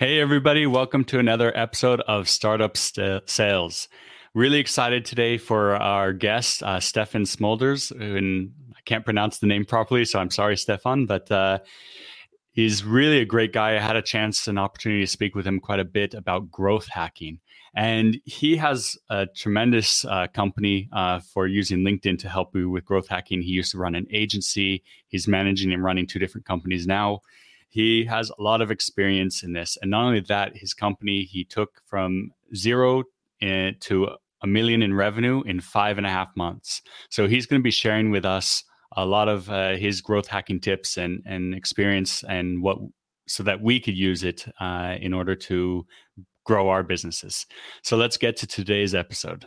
Hey, everybody, welcome to another episode of Startup St- Sales. Really excited today for our guest, uh, Stefan Smulders. And I can't pronounce the name properly, so I'm sorry, Stefan, but uh, he's really a great guy. I had a chance, an opportunity to speak with him quite a bit about growth hacking. And he has a tremendous uh, company uh, for using LinkedIn to help you with growth hacking. He used to run an agency, he's managing and running two different companies now he has a lot of experience in this. And not only that, his company he took from zero in, to a million in revenue in five and a half months. So he's going to be sharing with us a lot of uh, his growth hacking tips and and experience and what so that we could use it uh, in order to grow our businesses. So let's get to today's episode.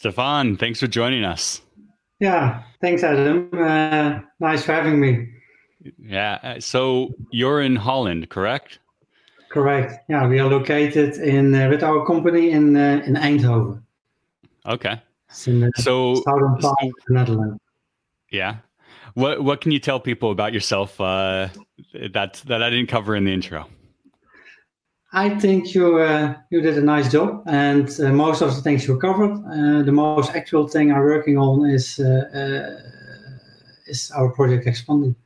Stefan, thanks for joining us. Yeah, thanks, Adam. Uh, nice for having me. Yeah, uh, so you're in Holland, correct? Correct. Yeah, we are located in uh, with our company in uh, in Eindhoven. Okay. In so southern part so, of the Netherlands. Yeah. What what can you tell people about yourself uh, that that I didn't cover in the intro? I think you uh, you did a nice job, and uh, most of the things you covered. Uh, the most actual thing I'm working on is uh, uh, is our project Expandi.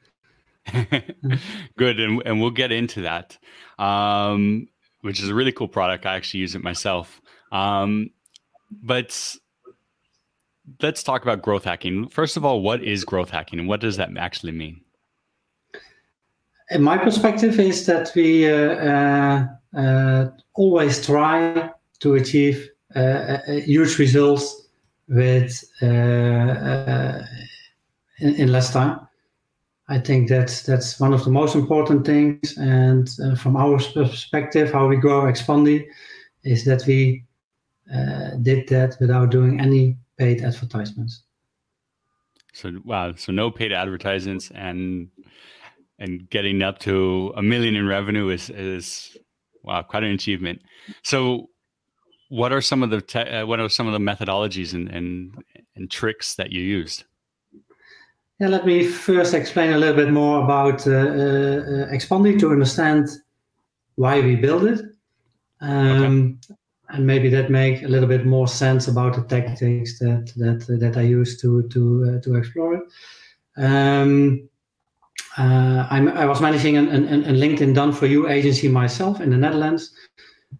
Good, and and we'll get into that, um, which is a really cool product. I actually use it myself. Um, but let's talk about growth hacking. First of all, what is growth hacking, and what does that actually mean? My perspective, is that we uh, uh, always try to achieve uh, huge results with uh, in, in, less time. I think that's that's one of the most important things. And uh, from our perspective, how we grow Expandi is that we uh, did that without doing any paid advertisements. So wow, so no paid advertisements and and getting up to a million in revenue is is Wow, quite an achievement. So, what are some of the te- uh, what are some of the methodologies and, and and tricks that you used? Yeah, let me first explain a little bit more about uh, uh, Expandi to understand why we build it, um, okay. and maybe that make a little bit more sense about the tactics that that that I use to to uh, to explore it. Um, uh, i was managing a LinkedIn Done For You agency myself in the Netherlands.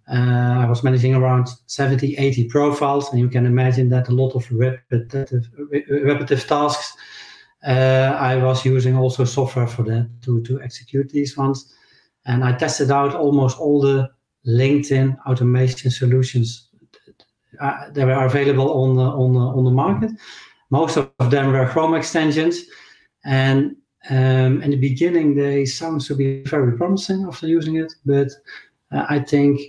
Uh, I was managing around 70, 80 profiles, and you can imagine that a lot of repetitive, repetitive tasks. Uh, I was using also software for that to, to execute these ones. And I tested out almost all the LinkedIn automation solutions uh, that were available on the, on the, on the market. Most of them were Chrome extensions. And um, in the beginning, they sound to be very promising after using it, but uh, I think,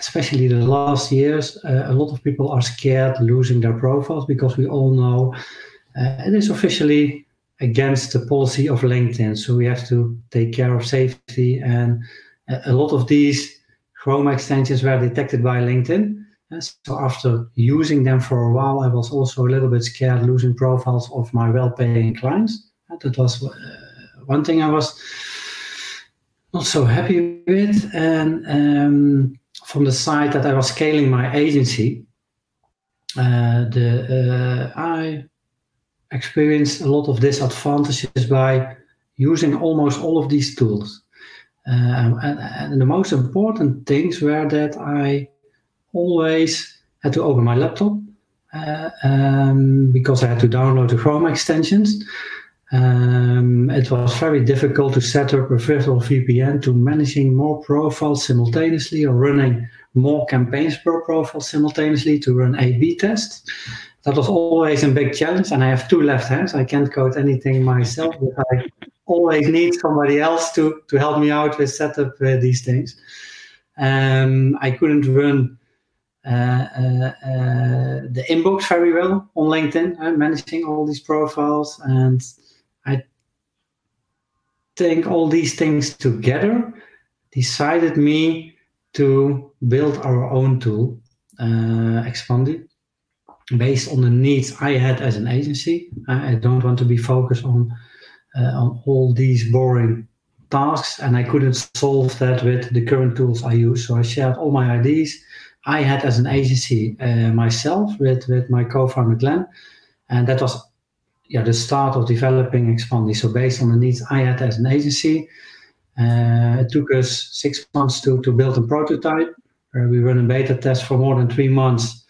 especially the last years, uh, a lot of people are scared losing their profiles because we all know uh, it is officially against the policy of LinkedIn. So we have to take care of safety, and a lot of these Chrome extensions were detected by LinkedIn. So after using them for a while, I was also a little bit scared losing profiles of my well-paying clients. That was uh, one thing I was not so happy with. And um, from the side that I was scaling my agency, uh, the uh, I experienced a lot of disadvantages by using almost all of these tools. Um, and, and, the most important things were that I always had to open my laptop uh, um, because I had to download the Chrome extensions. Um, it was very difficult to set up a virtual VPN to managing more profiles simultaneously or running more campaigns per profile simultaneously to run A/B tests. that was always a big challenge. And I have two left hands. I can't code anything myself, but I always need somebody else to, to help me out with setup uh, these things. Um, I couldn't run uh, uh, uh, the inbox very well on LinkedIn, uh, managing all these profiles. And think all these things together decided me to build our own tool, uh, Expandi, based on the needs I had as an agency. I don't want to be focused on uh, on all these boring tasks, and I couldn't solve that with the current tools I use. So I shared all my ideas I had as an agency uh, myself with with my co-founder Glenn, and that was yeah the start of developing Expandi. So based on the needs I had as an agency, uh, it took us six months to to build a prototype. We ran a beta test for more than three months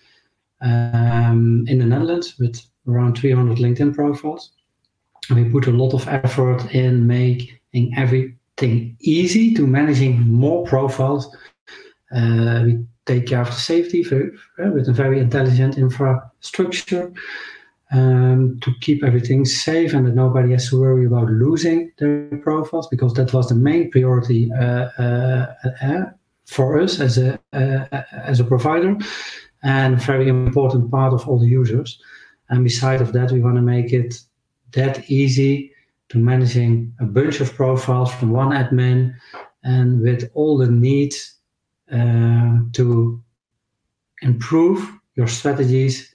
um, in the Netherlands with around 300 LinkedIn profiles. And we put a lot of effort in making everything easy to managing more profiles. Uh, we take care of the safety for, uh, with a very intelligent infrastructure um, to keep everything safe and that nobody has to worry about losing their profiles because that was the main priority uh, uh, uh for us as a uh, as a provider and very important part of all the users. And beside of that, we want to make it that easy to managing a bunch of profiles from one admin and with all the needs uh, to improve your strategies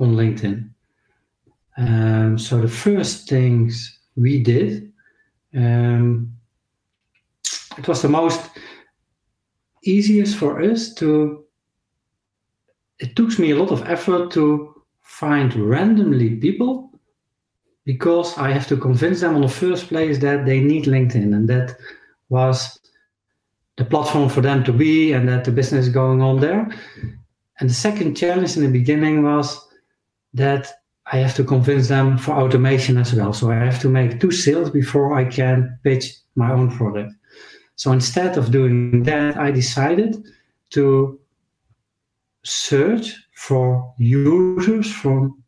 on LinkedIn. Um, so the first things we did, um, it was the most easiest for us to. It took me a lot of effort to find randomly people because I have to convince them on the first place that they need LinkedIn, and that was the platform for them to be and that the business is going on there. And the second challenge in the beginning was that I have to convince them for automation as well. So I have to make two sales before I can pitch my own product. So instead of doing that, I decided to search for users from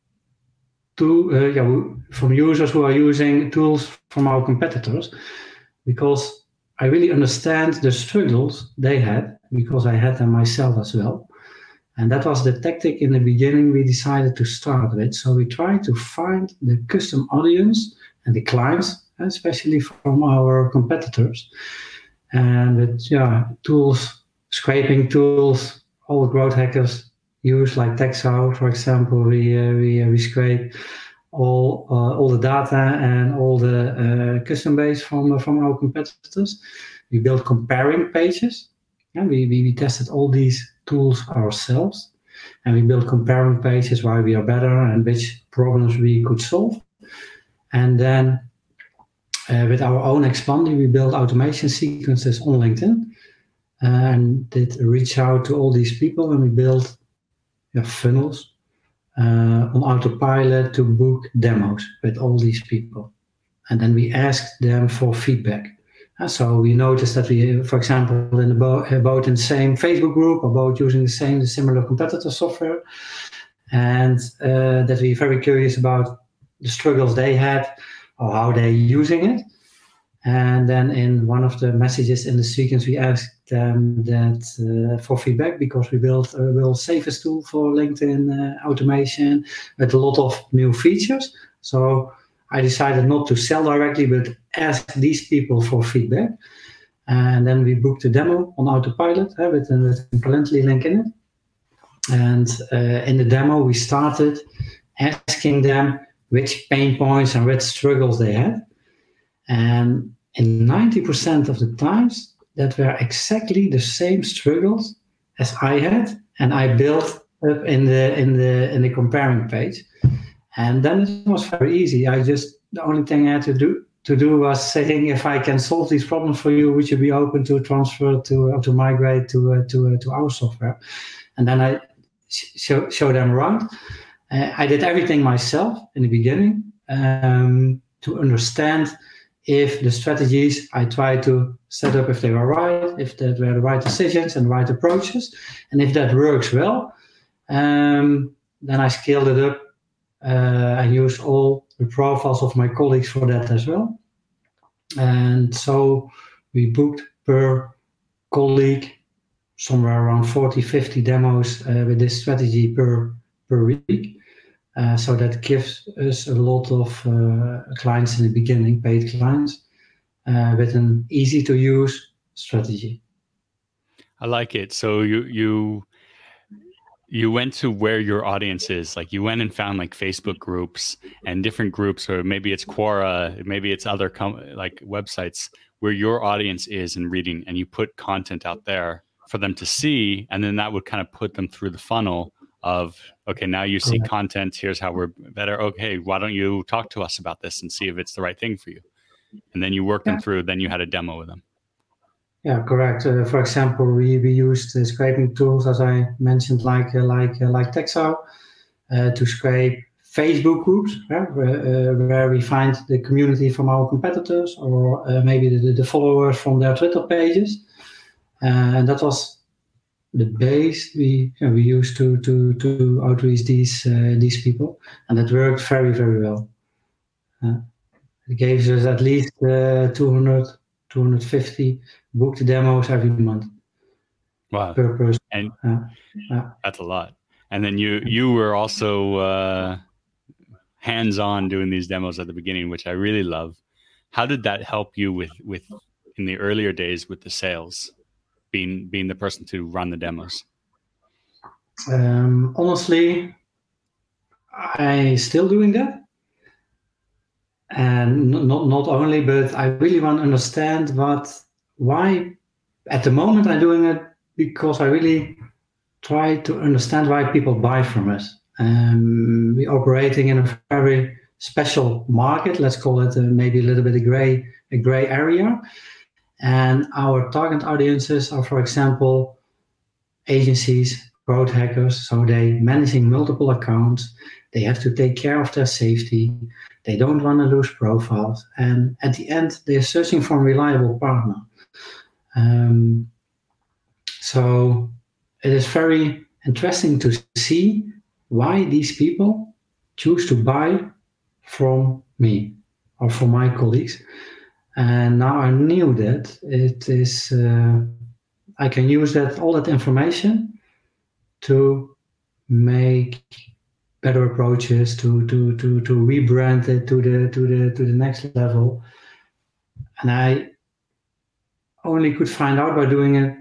to uh, yeah, from users who are using tools from our competitors because I really understand the struggles they had because I had them myself as well. And that was the tactic in the beginning we decided to start with. So we tried to find the custom audience and the clients, especially from our competitors. And with yeah, tools, scraping tools, all growth hackers use, like TexAu, for example, we, uh, we, uh, we scrape all uh, all the data and all the uh, custom base from uh, from our competitors. We build comparing pages. And we, we, we tested all these tools ourselves, and we built comparing pages why we are better and which problems we could solve. And then uh, with our own Expandi, we built automation sequences on LinkedIn and did reach out to all these people, and we built yeah, funnels uh, on autopilot to book demos with all these people. And then we asked them for feedback. So we noticed that we, for example, in about, bo- uh, in the same Facebook group about using the same, similar competitor software, and uh, that we're very curious about the struggles they had or how they're using it. And then in one of the messages in the sequence, we asked them that uh, for feedback because we built a real safest tool for LinkedIn uh, automation with a lot of new features. So I decided not to sell directly, but ask these people for feedback. And then we booked a demo on Autopilot uh, with, with a Calendly link in it. And uh, in the demo, we started asking them which pain points and which struggles they had. And in 90% of the times, that were exactly the same struggles as I had, and I built up in the in the in the comparing page. And then it was very easy. I just the only thing I had to do to do was saying if I can solve these problems for you, would you be open to transfer to to migrate to uh, to uh, to our software? And then I show show them around. Uh, I did everything myself in the beginning um, to understand if the strategies I tried to set up, if they were right, if that were the right decisions and right approaches, and if that works well, um, then I scaled it up uh, and used all the profiles of my colleagues for that as well. And so we booked per colleague somewhere around 40, 50 demos uh, with this strategy per, per week. Uh, so that gives us a lot of uh, clients in the beginning, paid clients, uh, with an easy to use strategy. I like it. So you you you went to where your audience is. Like you went and found like facebook groups and different groups or maybe it's quora maybe it's other com- like websites where your audience is in reading and you put content out there for them to see and then that would kind of put them through the funnel of okay now you see content here's how we're better oh, okay why don't you talk to us about this and see if it's the right thing for you? And then you work them through then you had a demo with them yeah, correct. Uh, for example, we, we used uh, scraping tools, as I mentioned, like uh, like uh, like TexAu, uh, to scrape Facebook groups, where, uh, where we find the community from our competitors, or maybe the, the followers from their Twitter pages, and that was the base we you know, we used to to to outreach these these people, and that worked very very well. it gave us at least 200 250 booked demos every month. Wow. Per person. And yeah. that's a lot. And then you you were also uh, hands on doing these demos at the beginning, which I really love. How did that help you with with in the earlier days with the sales, being being the person to run the demos? Um, honestly, I still doing that and not not only but i really want to understand what why at the moment i'm doing it because i really try to understand why people buy from us um, we're operating in a very special market let's call it a, maybe a little bit a gray a gray area and our target audiences are for example agencies growth hackers so they managing multiple accounts they have to take care of their safety they don't want to lose profiles. And at the end, they're searching for a reliable partner. Um, so it is very interesting to see why these people choose to buy from me or from my colleagues. And now I knew that it is, uh, I can use that all that information to make better approaches to to to to rebrand it to the to the to the next level and i only could find out by doing it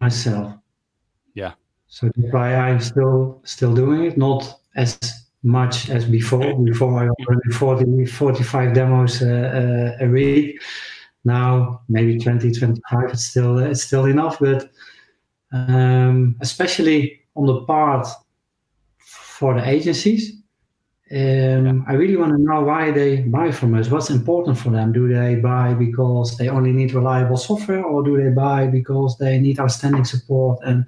myself. Yeah. So that's why i'm still still doing it. Not as much as before. Before i already 40 45 demos uh, uh, a week. Now maybe 20 25 it's still it's still enough. But um, especially on the part for the agencies. Um, I really want to know why they buy from us. What's important for them? Do they buy because they only need reliable software, or do they buy because they need outstanding support and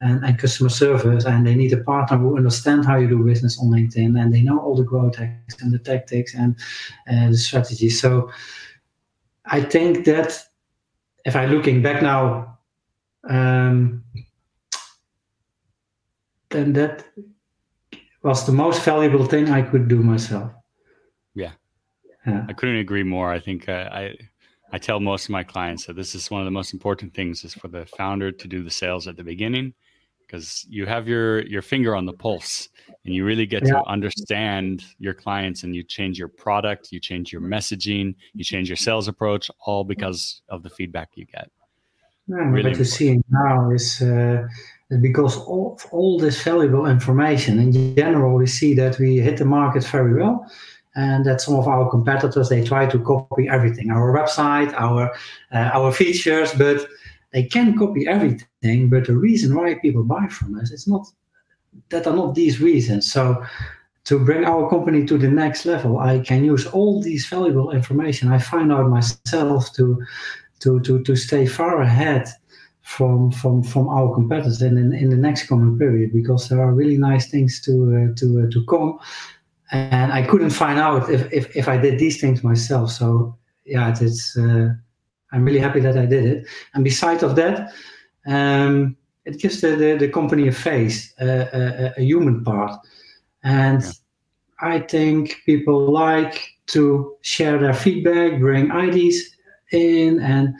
and, and customer service, and they need a partner who understands how you do business on LinkedIn, and they know all the growth hacks and the tactics and uh, the strategy. So I think that if I'm looking back now, um, then that was the most valuable thing I could do myself. Yeah. yeah. I couldn't agree more. I think uh, I I tell most of my clients that this is one of the most important things is for the founder to do the sales at the beginning because you have your your finger on the pulse and you really get yeah. to understand your clients and you change your product, you change your messaging, you change your sales approach all because of the feedback you get. Yeah, really what you're seeing now is uh, because of all this valuable information in general we see that we hit the market very well. And that some of our competitors they try to copy everything our website our uh, our features but they can copy everything. But the reason why people buy from us it's not that are not these reasons. So to bring our company to the next level i can use all these valuable information i find out myself to to to, to stay far ahead from from from our competitors in, in, in the next coming period because there are really nice things to uh, to uh, to come and I couldn't find out if, if, if I did these things myself so yeah it's uh, I'm really happy that I did it and besides of that um, it gives the, the, the company a face, a, a, human part. And yeah. I think people like to share their feedback, bring ideas in, and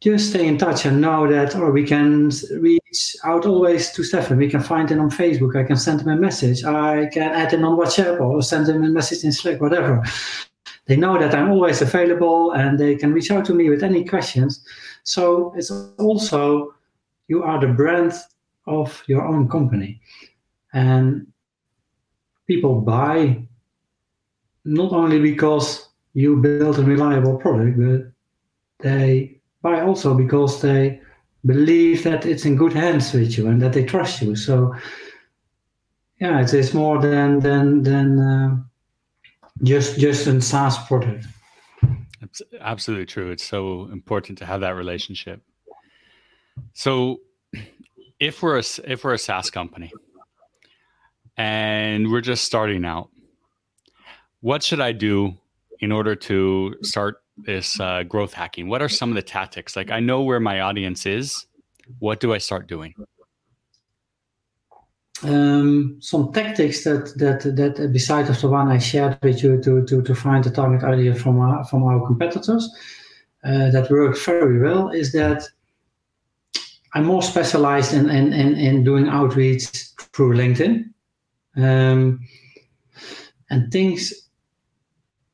just stay in touch and know that, or we can reach out always to Stefan. We can find him on Facebook. I can send him a message. I can add him on WhatsApp or send him a message in Slack, whatever. They know that I'm always available and they can reach out to me with any questions. So it's also you are the brand of your own company. And people buy not only because you build a reliable product, but they buy also because they believe that it's in good hands with you and that they trust you. So yeah, it is more than than than uh, just just a SaaS product. It's absolutely true. It's so important to have that relationship. So, if we're a, if we're a SaaS company and we're just starting out, what should I do in order to start this uh, growth hacking? What are some of the tactics? Like, I know where my audience is. What do I start doing? Um, some tactics that that that besides of the one I shared with you to to, to find the target audience from our, from our competitors uh, that work very well is that I'm more specialized in, in, in, in doing outreach through LinkedIn. Um, and things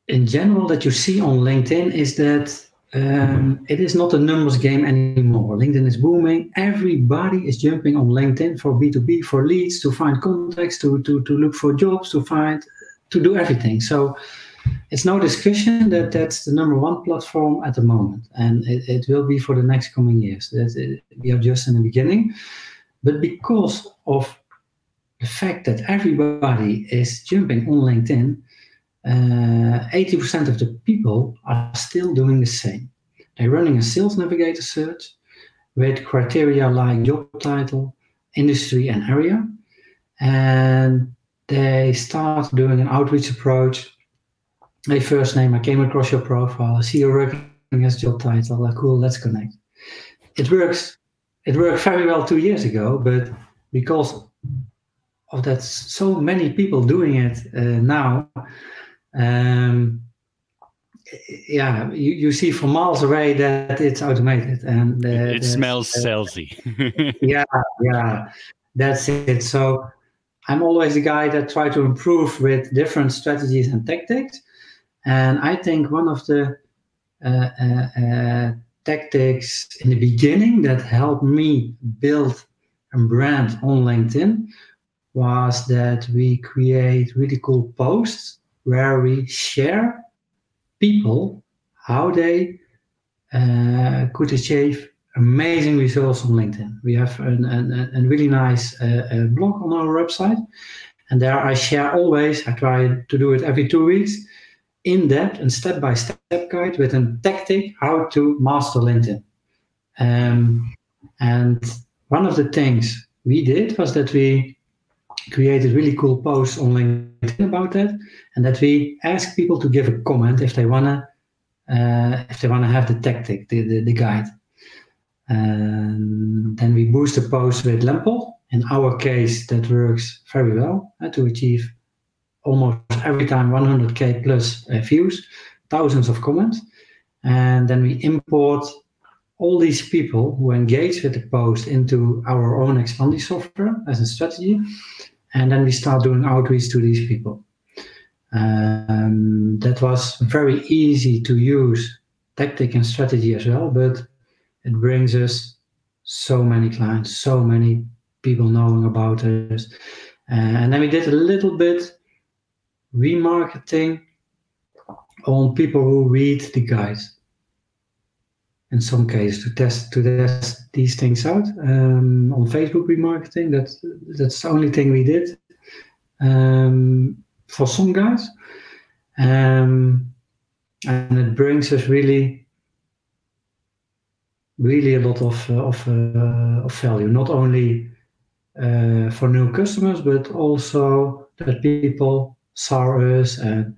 in general that you see on LinkedIn is that um, it is not a numbers game anymore. LinkedIn is booming. Everybody is jumping on LinkedIn for B2B, for leads, to find contacts, to, to, to look for jobs, to find, to do everything. So it's no discussion that that's the number one platform at the moment, and it, it will be for the next coming years. That we are just in the beginning, but because of the fact that everybody is jumping on LinkedIn, uh, 80% of the people are still doing the same. They're running a sales navigator search with criteria like job title, industry, and area, and they start doing an outreach approach Hey, first name, I came across your profile. I see you're working as job title. Like, cool, let's connect. It works. It worked very well two years ago, but because of that, so many people doing it uh, now. Um, yeah, you, you see from miles away that it's automated and uh, it smells uh, salesy. yeah, yeah, that's it. So I'm always the guy that try to improve with different strategies and tactics. And I think one of the uh, uh, uh, tactics in the beginning that helped me build a brand on LinkedIn was that we create really cool posts where we share people how they uh, could achieve amazing results on LinkedIn. We have a really nice uh, blog on our website, and there I share always. I try to do it every two weeks in-depth and step-by-step guide with a tactic how to master LinkedIn. Um, and one of the things we did was that we created really cool posts on LinkedIn about that, and that we ask people to give a comment if they wanna uh, if they wanna have the tactic, the the, the guide. And then we boost the post with Lempod. In our case, that works very well uh, to achieve almost every time 100k plus uh, views, thousands of comments, and then we import all these people who engage with the post into our own Expandi software as a strategy, and then we start doing outreach to these people. Um, that was very easy to use tactic and strategy as well, but it brings us so many clients, so many people knowing about us. Uh, and then we did a little bit remarketing on people who read the guides. In some cases, to test to test these things out um, on Facebook remarketing. That's that's the only thing we did um, for some guys, um, and it brings us really, really a lot of of, uh, of value. Not only uh, for new customers, but also that people saw us and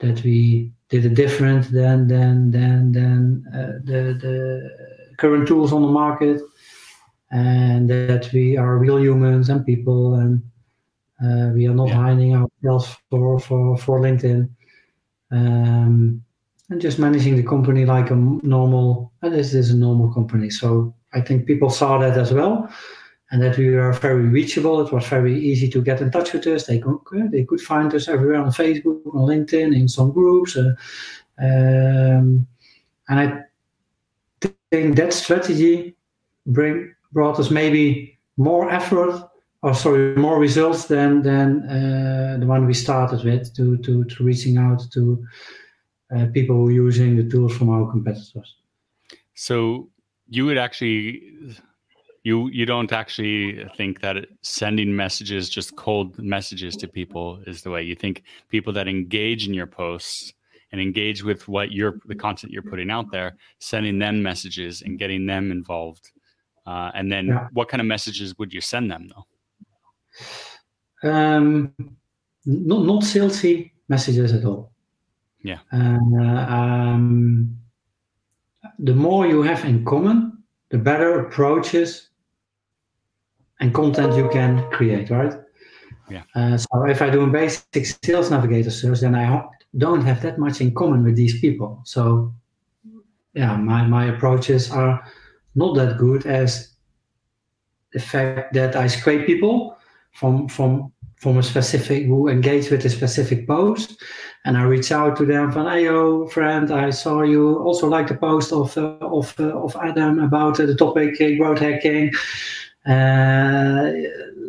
that we did it different than than than than uh, the the current tools on the market and that we are real humans and people, and uh, we are not yeah. hiding ourselves for for for LinkedIn. Um, and just managing the company like a normal, and this is a normal company. So I think people saw that as well, and that we were very reachable. It was very easy to get in touch with us. They could they could find us everywhere on Facebook, on LinkedIn, in some groups, uh, um, and I think that strategy bring brought us maybe more effort or sorry more results than than uh, the one we started with to to, to reaching out to uh, people using the tools from our competitors. So you would actually you you don't actually think that sending messages just cold messages to people is the way. You think people that engage in your posts and engage with what you're the content you're putting out there sending them messages and getting them involved. Uh, and then yeah. what kind of messages would you send them though? Um, not not salesy messages at all. Yeah. Uh, um, the more you have in common the better approaches and content you can create right yeah. Uh, so if I do a basic sales navigator search, then I don't have that much in common with these people. So, yeah, my, my approaches are not that good as the fact that I scrape people from from from a specific who engage with a specific post, and I reach out to them from, hey, yo, friend, I saw you also like the post of uh, of uh, of Adam about uh, the topic uh, growth hacking. Uh,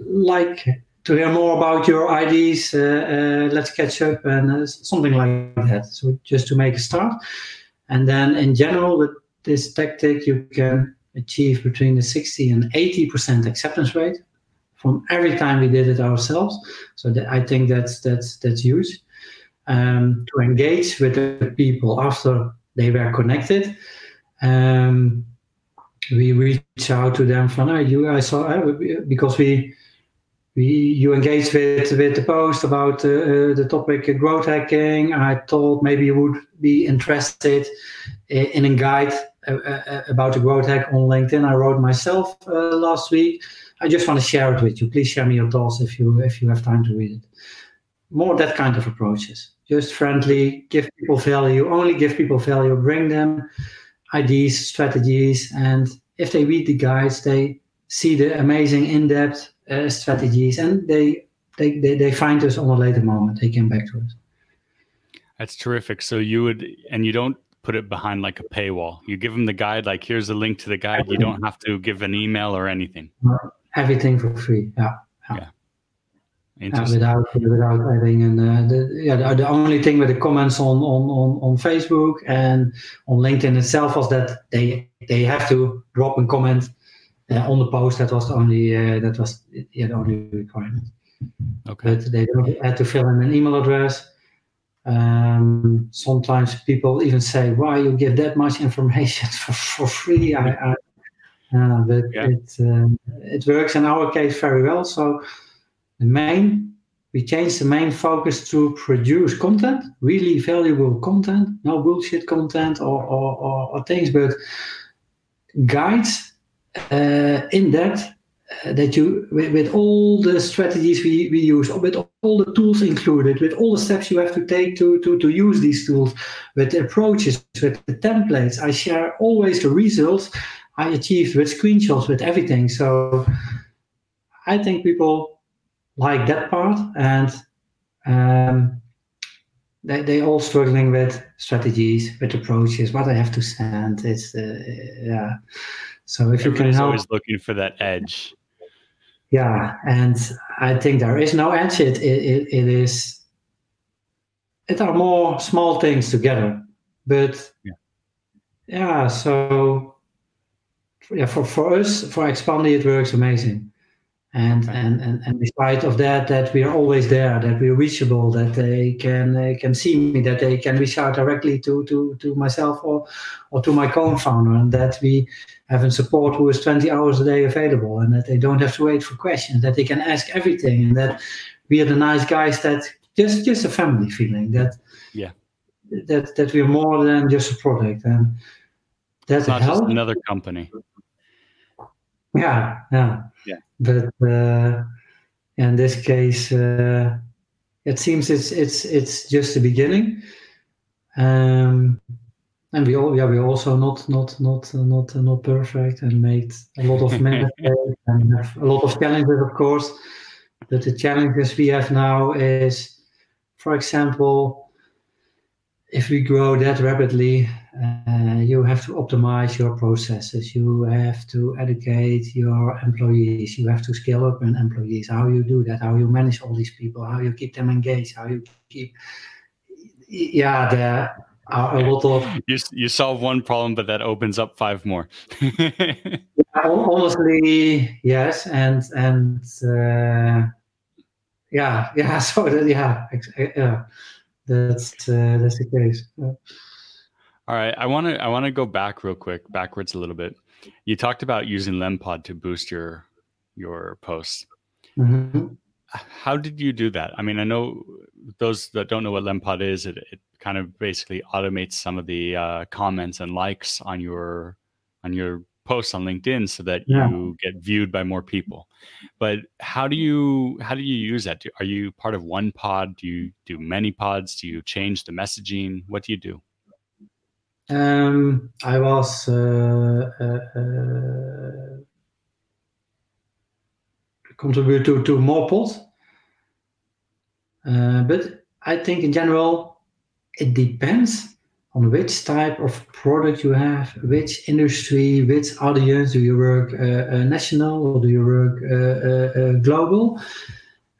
like to hear more about your ideas, uh, uh, let's catch up and something like that. So just to make a start. And then in general, with this tactic, you can achieve between the 60 and 80% acceptance rate from every time we did it ourselves. So I think that's that's that's huge. Um, to engage with the people after they were connected. Um, we reach out to them from, oh, you, I saw, because we we, you engaged with, with the post about uh, uh, the topic growth hacking. I thought maybe you would be interested in, in a guide uh, uh, about the growth hack on LinkedIn. I wrote myself uh, last week. I just want to share it with you. Please share me your thoughts if you if you have time to read it. More that kind of approaches. Just friendly, give people value. Only give people value. Bring them ideas, strategies, and if they read the guides, they see the amazing in-depth uh, strategies, and they, they they they find us on a later moment. They came back to us. That's terrific. So you would, and you don't put it behind like a paywall. You give them the guide, like here's a link to the guide. You don't have to give an email or anything. Everything for free. Yeah. Yeah. yeah. Without without adding and uh, the, yeah the, the, only thing with the comments on, on on on Facebook and on LinkedIn itself was that they they have to drop a comment uh, on the post, that was the only uh, that was yeah, the only requirement. Okay. But they had to fill in an email address. Um, sometimes people even say, "Why you give that much information for, for free?" I, I uh, but yeah. it um, it works in our case very well. So the main we change the main focus to produce content, really valuable content, no bullshit content or or, or, or things, but guides uh, in that uh, that you with, with, all the strategies we, we use with all the tools included with all the steps you have to take to, to, to use these tools with the approaches with the templates. I share always the results i achieved with screenshots with everything. So i think people like that part and um, they, they all struggling with strategies with approaches what i have to send it's uh, yeah so if you can help, always looking for that edge. Yeah, and I think there is no edge. It it, it is. It are more small things together, but yeah. yeah so yeah, for, for us, for Expandi, it works amazing and and and, and despite of that that we are always there that we're reachable that they can uh, can see me that they can reach out directly to to to myself or or to my co-founder and that we have a support who is 20 hours a day available and that they don't have to wait for questions that they can ask everything and that we are the nice guys that just just a family feeling that yeah. that that we're more than just a product and that helps. another company Yeah, yeah, yeah. But uh, in this case, uh, it seems it's it's it's just the beginning. Um, and we all yeah we're also not not not not not perfect and made a lot of mistakes and have a lot of challenges of course but the challenges we have now is for example if we grow that rapidly uh, you have to optimize your processes. You have to educate your employees. You have to scale up your employees. How you do that how you manage all these people how you keep them engaged how you keep yeah the a lot of you, you solve one problem but that opens up five more. Honestly yes and and uh, yeah yeah so that, yeah yeah that's uh, that's the case yeah. all right i want to i want to go back real quick backwards a little bit you talked about using lempod to boost your your posts mm-hmm. how did you do that i mean i know those that don't know what lempod is it, it kind of basically automates some of the uh, comments and likes on your on your posts on LinkedIn so that yeah. you get viewed by more people. But how do you how do you use that? Do, are you part of one pod? Do you do many pods? Do you change the messaging? What do you do? Um, I was uh, uh, uh, contribute to to more pods, uh, but I think in general it depends on which type of product you have, which industry, which audience. Do you work uh, uh, national or do you work uh, uh, global?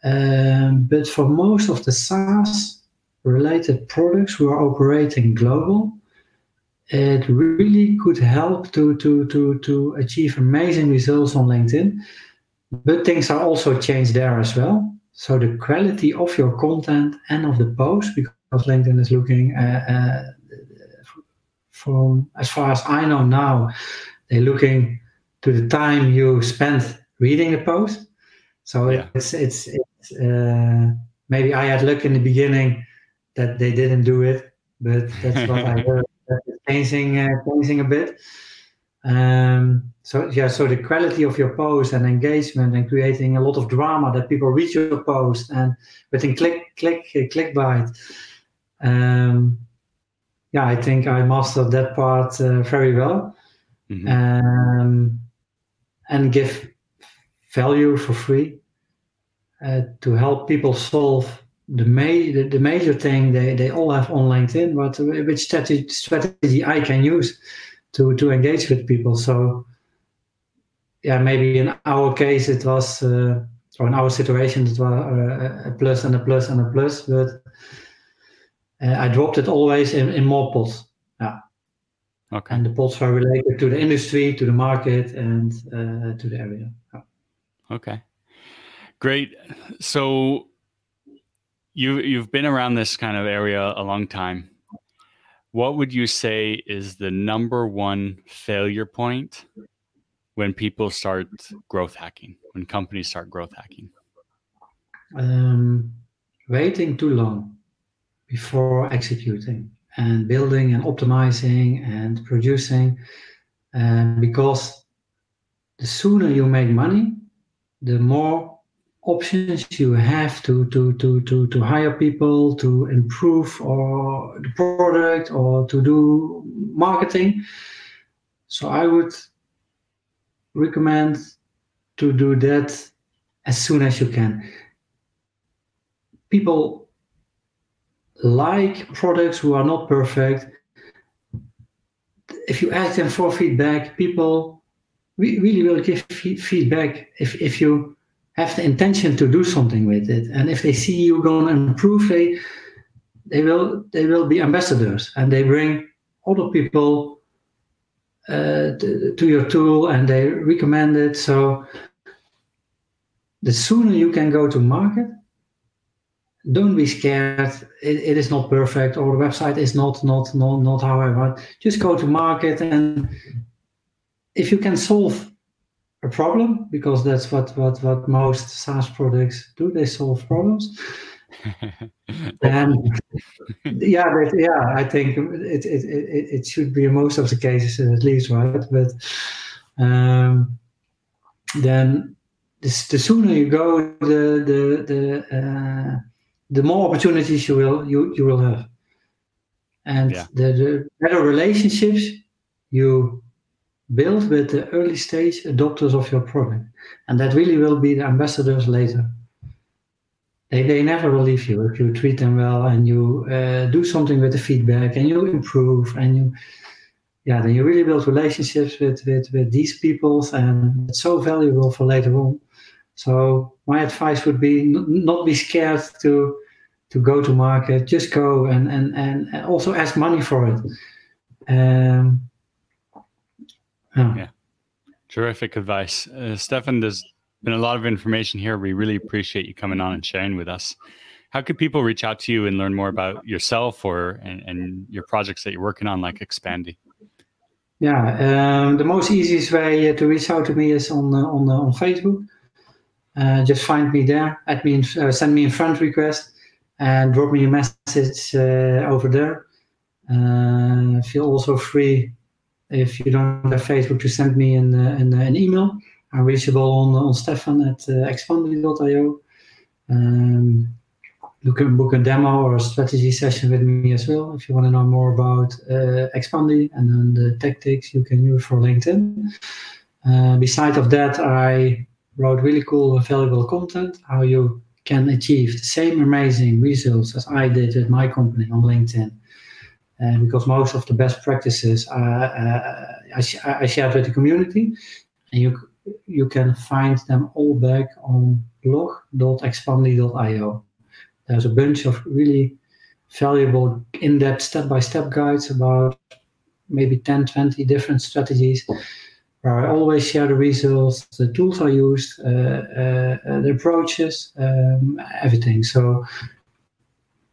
Um, but for most of the SaaS related products we are operating global, it really could help to, to, to, to achieve amazing results on LinkedIn. But things are also changed there as well. So the quality of your content and of the post, because because LinkedIn is looking uh, uh, from as far as I know now, they're looking to the time you spent reading the post. So yeah. it's it's, it's uh, maybe I had luck in the beginning that they didn't do it, but that's what I heard. changing uh, changing a bit. Um, so yeah, so the quality of your post and engagement and creating a lot of drama that people read your post and within click click clickbait um, yeah, I think I mastered that part uh, very well. Mm-hmm. Um, and give value for free uh, to help people solve the, ma- the, the major thing they, they all have on LinkedIn, but which strategy, strategy I can use to, to engage with people. So, yeah, maybe in our case it was, uh, or in our situation it was uh, a plus and a plus and a plus, but uh, I dropped it always in, in more pods. Yeah. Okay. And the pods are related to the industry, to the market, and uh, to the area. Yeah. Okay. Great. So you you've been around this kind of area a long time. What would you say is the number one failure point when people start growth hacking? When companies start growth hacking? Um, waiting too long before executing and building and optimizing and producing. And because the sooner you make money, the more options you have to to to to to hire people to improve or the product or to do marketing. So I would recommend to do that as soon as you can. People like products who are not perfect, if you ask them for feedback, people really will give feedback if, if you have the intention to do something with it. And if they see you going to improve, they they will they will be ambassadors and they bring other people uh, to, to your tool and they recommend it. So the sooner you can go to market, don't be scared. It, it is not perfect, or the website is not not not not how I want. Just go to market, and if you can solve a problem, because that's what what what most SaaS products do, they solve problems. and yeah, but, yeah, I think it, it it it should be in most of the cases at least, right? But um, then the, the sooner you go, the the the uh, the more opportunities you will you you will have, and yeah. the, the better relationships you build with the early stage adopters of your product, and that really will be the ambassadors later. They, they never will leave you if you treat them well and you uh, do something with the feedback and you improve and you yeah then you really build relationships with with, with these people and it's so valuable for later on so my advice would be n- not be scared to to go to market. Just go and and and also ask money for it. Um, yeah. yeah. terrific advice, uh, Stefan. There's been a lot of information here. We really appreciate you coming on and sharing with us. How could people reach out to you and learn more about yourself or and, and your projects that you're working on, like Expandi? Yeah, um, the most easiest way to reach out to me is on uh, on uh, on Facebook. Uh, just find me there. Add me, in, uh, send me a friend request, and drop me a message uh, over there. Uh, feel also free if you don't have Facebook to send me an, an, an email. I'm reachable on, on Stefan at uh, expandi.io. Um, you can book a demo or a strategy session with me as well if you want to know more about uh, and then the tactics you can use for LinkedIn. Uh, beside of that, I wrote really cool valuable content, how you can achieve the same amazing results as I did with my company on LinkedIn. And because most of the best practices uh, uh, I, I shared with the community, and you you can find them all back on blog.expandi.io. There's a bunch of really valuable in-depth step-by-step guides about maybe 10, 20 different strategies where I always share the results, the tools I used, uh, uh, uh, the approaches, um, everything. So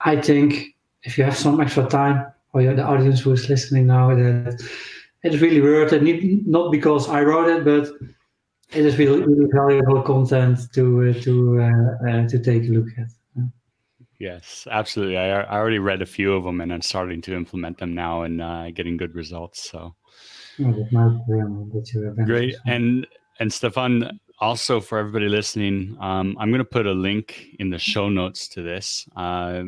I think if you have some extra time, or the audience who is listening now, that it's really worth it. Not because I wrote it, but it is really, really valuable content to uh, to uh, uh, to take a look at. Yes, absolutely. I, I already read a few of them, and I'm starting to implement them now and getting good results. So Great. And and Stefan, also for everybody listening, um, I'm going to put a link in the show notes to this uh,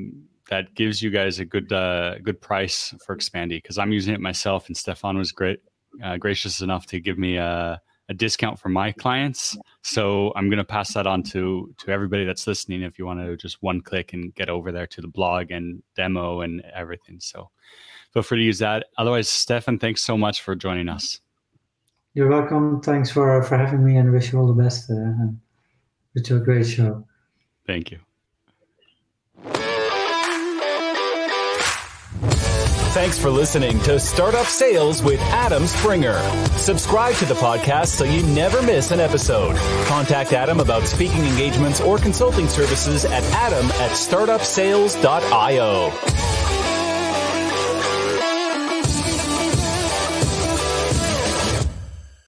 that gives you guys a good uh, good price for Expandi because I'm using it myself, and Stefan was great uh, gracious enough to give me a, a discount for my clients. So I'm going to pass that on to to everybody that's listening. If you want to just one click and get over there to the blog and demo and everything, so feel free to use that. Otherwise, Stefan, thanks so much for joining us. You're welcome. Thanks for, for having me and wish you all the best. Uh, it's a great show. Thank you. Thanks for listening to Startup Sales with Adam Springer. Subscribe to the podcast so you never miss an episode. Contact Adam about speaking engagements or consulting services at adam at startupsales.io.